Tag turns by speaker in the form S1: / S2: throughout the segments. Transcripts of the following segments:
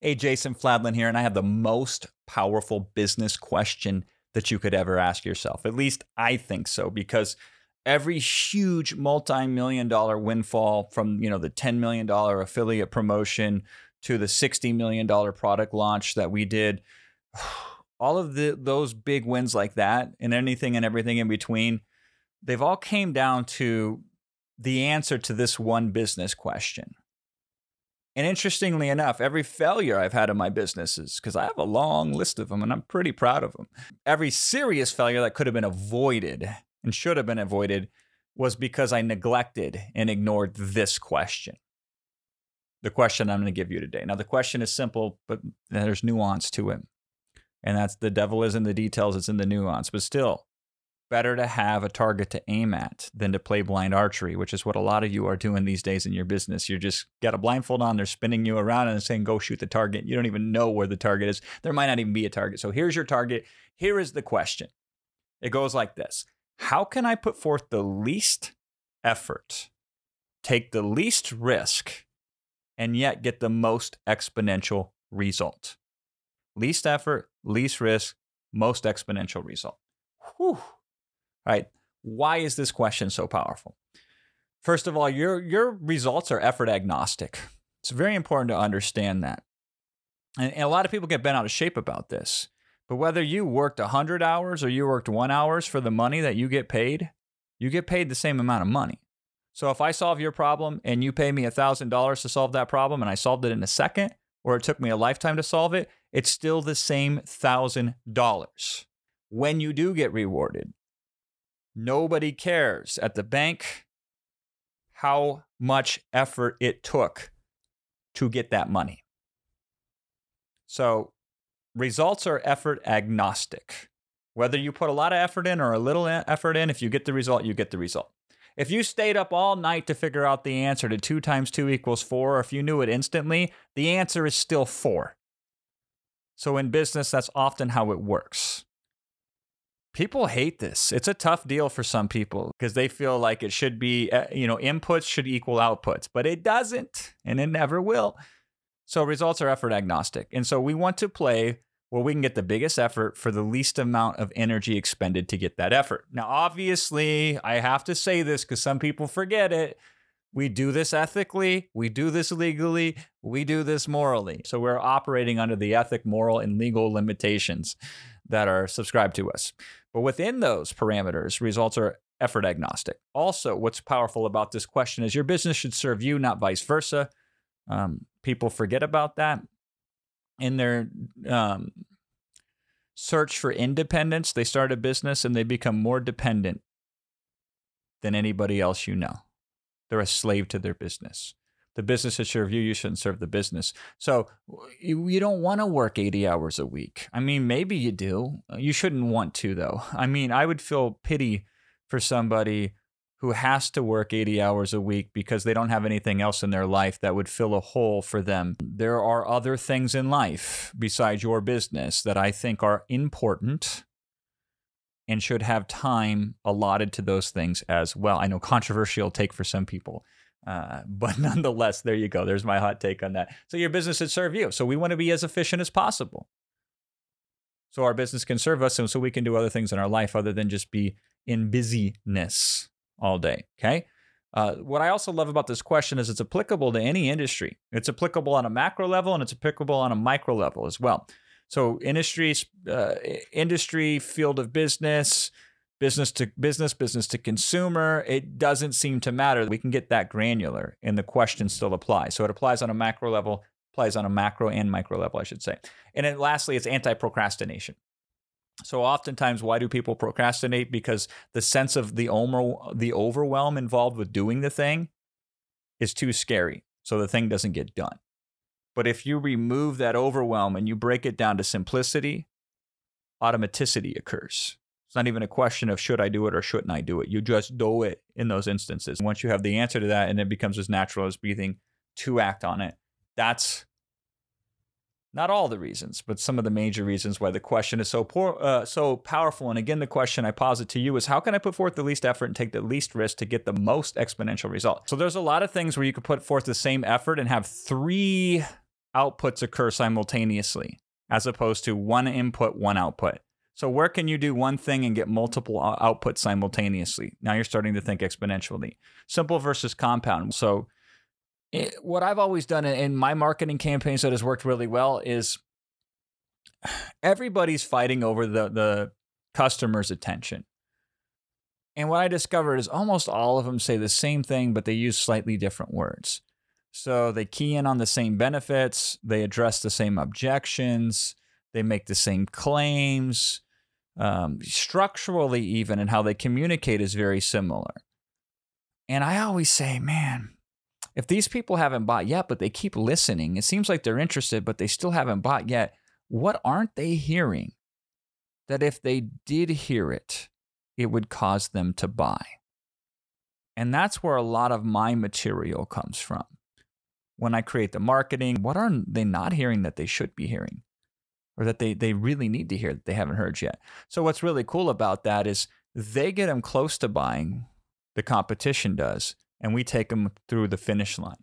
S1: Hey, Jason Fladlien here, and I have the most powerful business question that you could ever ask yourself. At least I think so, because every huge multi-million dollar windfall from you know the $10 million affiliate promotion to the $60 million product launch that we did, all of the those big wins like that, and anything and everything in between, they've all came down to the answer to this one business question. And interestingly enough, every failure I've had in my businesses, because I have a long list of them and I'm pretty proud of them, every serious failure that could have been avoided and should have been avoided was because I neglected and ignored this question. The question I'm going to give you today. Now, the question is simple, but there's nuance to it. And that's the devil is in the details, it's in the nuance. But still, better to have a target to aim at than to play blind archery, which is what a lot of you are doing these days in your business. You're just got a blindfold on, they're spinning you around and saying, go shoot the target. You don't even know where the target is. There might not even be a target. So here's your target. Here is the question it goes like this How can I put forth the least effort, take the least risk, and yet get the most exponential result? Least effort, least risk, most exponential result. Whew right? Why is this question so powerful? First of all, your your results are effort agnostic. It's very important to understand that. And, and a lot of people get bent out of shape about this. But whether you worked 100 hours or you worked 1 hours for the money that you get paid, you get paid the same amount of money. So if I solve your problem and you pay me $1,000 to solve that problem and I solved it in a second or it took me a lifetime to solve it, it's still the same $1,000. When you do get rewarded, Nobody cares at the bank how much effort it took to get that money. So, results are effort agnostic. Whether you put a lot of effort in or a little effort in, if you get the result, you get the result. If you stayed up all night to figure out the answer to 2 times 2 equals 4, or if you knew it instantly, the answer is still 4. So in business, that's often how it works. People hate this. It's a tough deal for some people because they feel like it should be, uh, you know, inputs should equal outputs, but it doesn't and it never will. So results are effort agnostic. And so we want to play where we can get the biggest effort for the least amount of energy expended to get that effort. Now, obviously, I have to say this because some people forget it. We do this ethically, we do this legally, we do this morally. So we're operating under the ethic, moral, and legal limitations that are subscribed to us. But within those parameters, results are effort agnostic. Also, what's powerful about this question is your business should serve you, not vice versa. Um, people forget about that in their um, search for independence. They start a business and they become more dependent than anybody else you know. They're a slave to their business the business should serve you. You shouldn't serve the business. So you, you don't want to work 80 hours a week. I mean, maybe you do. You shouldn't want to, though. I mean, I would feel pity for somebody who has to work 80 hours a week because they don't have anything else in their life that would fill a hole for them. There are other things in life besides your business that I think are important and should have time allotted to those things as well. I know controversial take for some people. Uh, but nonetheless, there you go. There's my hot take on that. So your business should serve you. So we want to be as efficient as possible. So our business can serve us and so we can do other things in our life other than just be in busyness all day. Okay. Uh, what I also love about this question is it's applicable to any industry. It's applicable on a macro level and it's applicable on a micro level as well. So industry, uh, industry, field of business, business to business, business to consumer, it doesn't seem to matter. We can get that granular and the question still applies. So it applies on a macro level, applies on a macro and micro level, I should say. And then lastly, it's anti procrastination. So oftentimes, why do people procrastinate? Because the sense of the, the overwhelm involved with doing the thing is too scary. So the thing doesn't get done. But if you remove that overwhelm and you break it down to simplicity, automaticity occurs. It's not even a question of should I do it or shouldn't I do it. You just do it in those instances. Once you have the answer to that and it becomes as natural as breathing to act on it, that's not all the reasons, but some of the major reasons why the question is so poor, uh, so powerful. And again, the question I posit to you is how can I put forth the least effort and take the least risk to get the most exponential result? So there's a lot of things where you could put forth the same effort and have three outputs occur simultaneously as opposed to one input, one output. So, where can you do one thing and get multiple outputs simultaneously? Now you're starting to think exponentially. Simple versus compound. So, it, what I've always done in my marketing campaigns that has worked really well is everybody's fighting over the, the customer's attention. And what I discovered is almost all of them say the same thing, but they use slightly different words. So they key in on the same benefits, they address the same objections, they make the same claims. Um, structurally, even, and how they communicate is very similar. And I always say, man, if these people haven't bought yet, but they keep listening, it seems like they're interested, but they still haven't bought yet. What aren't they hearing? That if they did hear it, it would cause them to buy. And that's where a lot of my material comes from. When I create the marketing, what are they not hearing that they should be hearing? Or that they, they really need to hear that they haven't heard yet. So, what's really cool about that is they get them close to buying, the competition does, and we take them through the finish line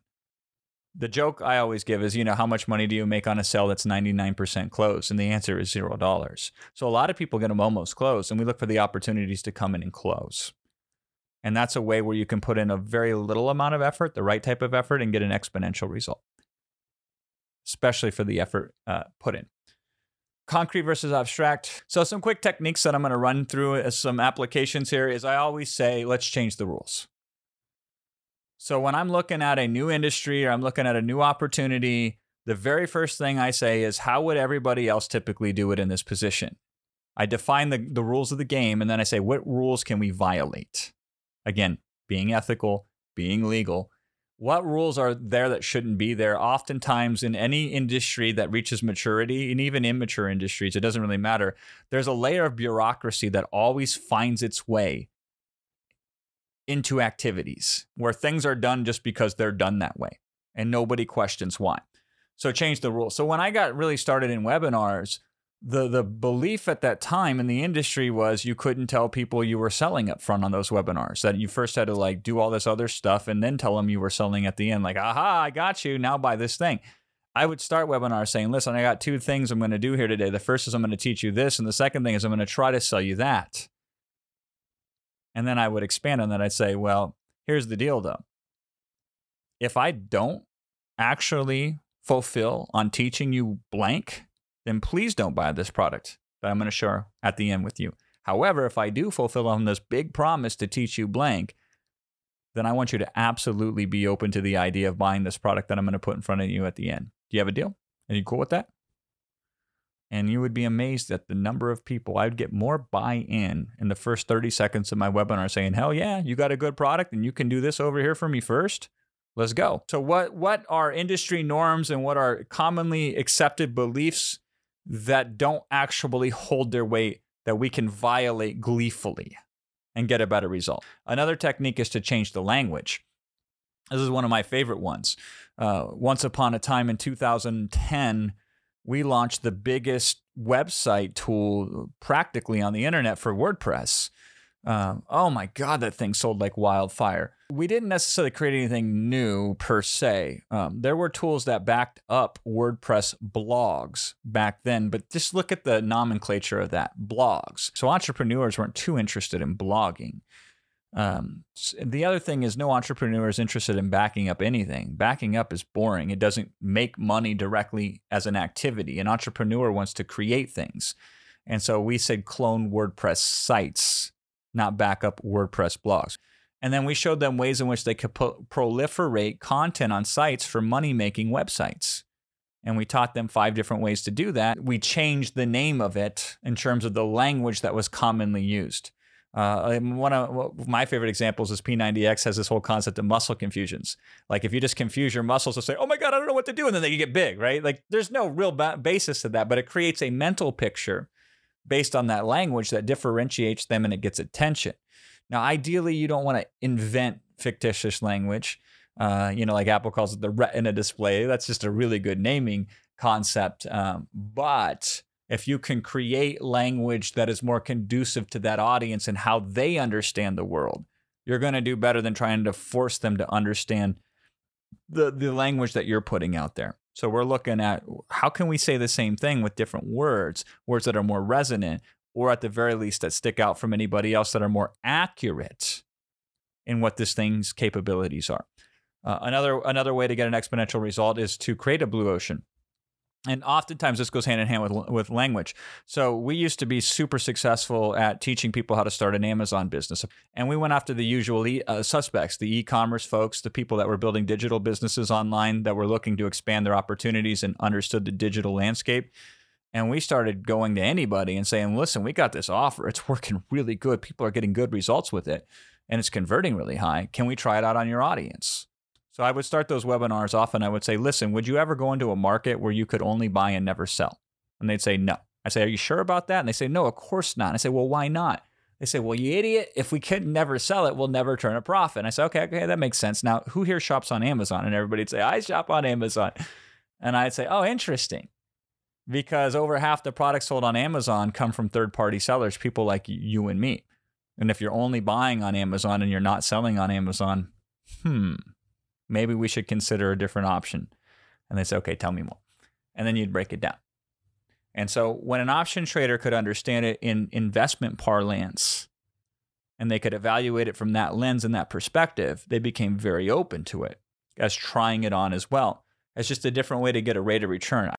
S1: the joke I always give is, you know, how much money do you make on a sale that's 99% closed? And the answer is zero dollars. So a lot of people get them almost closed, and we look for the opportunities to come in and close. And that's a way where you can put in a very little amount of effort, the right type of effort, and get an exponential result, especially for the effort uh, put in. Concrete versus abstract. So, some quick techniques that I'm going to run through as some applications here is I always say, let's change the rules. So when I'm looking at a new industry or I'm looking at a new opportunity, the very first thing I say is, how would everybody else typically do it in this position? I define the, the rules of the game and then I say, what rules can we violate? Again, being ethical, being legal. What rules are there that shouldn't be there? Oftentimes, in any industry that reaches maturity, and even immature industries, it doesn't really matter. There's a layer of bureaucracy that always finds its way into activities where things are done just because they're done that way and nobody questions why. So change the rules. So when I got really started in webinars, the the belief at that time in the industry was you couldn't tell people you were selling up front on those webinars. That you first had to like do all this other stuff and then tell them you were selling at the end. Like, aha, I got you. Now buy this thing. I would start webinars saying, listen, I got two things I'm going to do here today. The first is I'm going to teach you this, and the second thing is I'm going to try to sell you that. And then I would expand on that. I'd say, well, here's the deal though. If I don't actually fulfill on teaching you blank, then please don't buy this product that I'm going to share at the end with you. However, if I do fulfill on this big promise to teach you blank, then I want you to absolutely be open to the idea of buying this product that I'm going to put in front of you at the end. Do you have a deal? Are you cool with that? And you would be amazed at the number of people. I would get more buy in in the first 30 seconds of my webinar saying, Hell yeah, you got a good product and you can do this over here for me first. Let's go. So, what, what are industry norms and what are commonly accepted beliefs that don't actually hold their weight that we can violate gleefully and get a better result? Another technique is to change the language. This is one of my favorite ones. Uh, once upon a time in 2010, we launched the biggest website tool practically on the internet for WordPress. Um, oh my God, that thing sold like wildfire. We didn't necessarily create anything new per se. Um, there were tools that backed up WordPress blogs back then, but just look at the nomenclature of that blogs. So entrepreneurs weren't too interested in blogging. Um, the other thing is, no entrepreneur is interested in backing up anything. Backing up is boring. It doesn't make money directly as an activity. An entrepreneur wants to create things. And so we said clone WordPress sites, not back up WordPress blogs. And then we showed them ways in which they could proliferate content on sites for money making websites. And we taught them five different ways to do that. We changed the name of it in terms of the language that was commonly used. Uh, one of my favorite examples is P90X has this whole concept of muscle confusions. Like if you just confuse your muscles to say, "Oh my god, I don't know what to do," and then they get big, right? Like there's no real ba- basis to that, but it creates a mental picture based on that language that differentiates them and it gets attention. Now, ideally, you don't want to invent fictitious language. Uh, you know, like Apple calls it the Retina display. That's just a really good naming concept. Um, but if you can create language that is more conducive to that audience and how they understand the world, you're going to do better than trying to force them to understand the, the language that you're putting out there. So we're looking at how can we say the same thing with different words, words that are more resonant, or at the very least that stick out from anybody else that are more accurate in what this thing's capabilities are. Uh, another another way to get an exponential result is to create a blue ocean and oftentimes this goes hand in hand with with language. So we used to be super successful at teaching people how to start an Amazon business, and we went after the usual e- uh, suspects, the e-commerce folks, the people that were building digital businesses online that were looking to expand their opportunities and understood the digital landscape. And we started going to anybody and saying, "Listen, we got this offer. It's working really good. People are getting good results with it, and it's converting really high. Can we try it out on your audience?" So I would start those webinars off and I would say, listen, would you ever go into a market where you could only buy and never sell? And they'd say, no. I say, are you sure about that? And they say, no, of course not. And I say, well, why not? They say, well, you idiot. If we can never sell it, we'll never turn a profit. And I say, okay, okay, that makes sense. Now, who here shops on Amazon? And everybody'd say, I shop on Amazon. And I'd say, oh, interesting. Because over half the products sold on Amazon come from third party sellers, people like you and me. And if you're only buying on Amazon and you're not selling on Amazon, hmm, maybe we should consider a different option. And they say, okay, tell me more. And then you'd break it down. And so when an option trader could understand it in investment parlance and they could evaluate it from that lens and that perspective, they became very open to it as trying it on as well as just a different way to get a rate of return.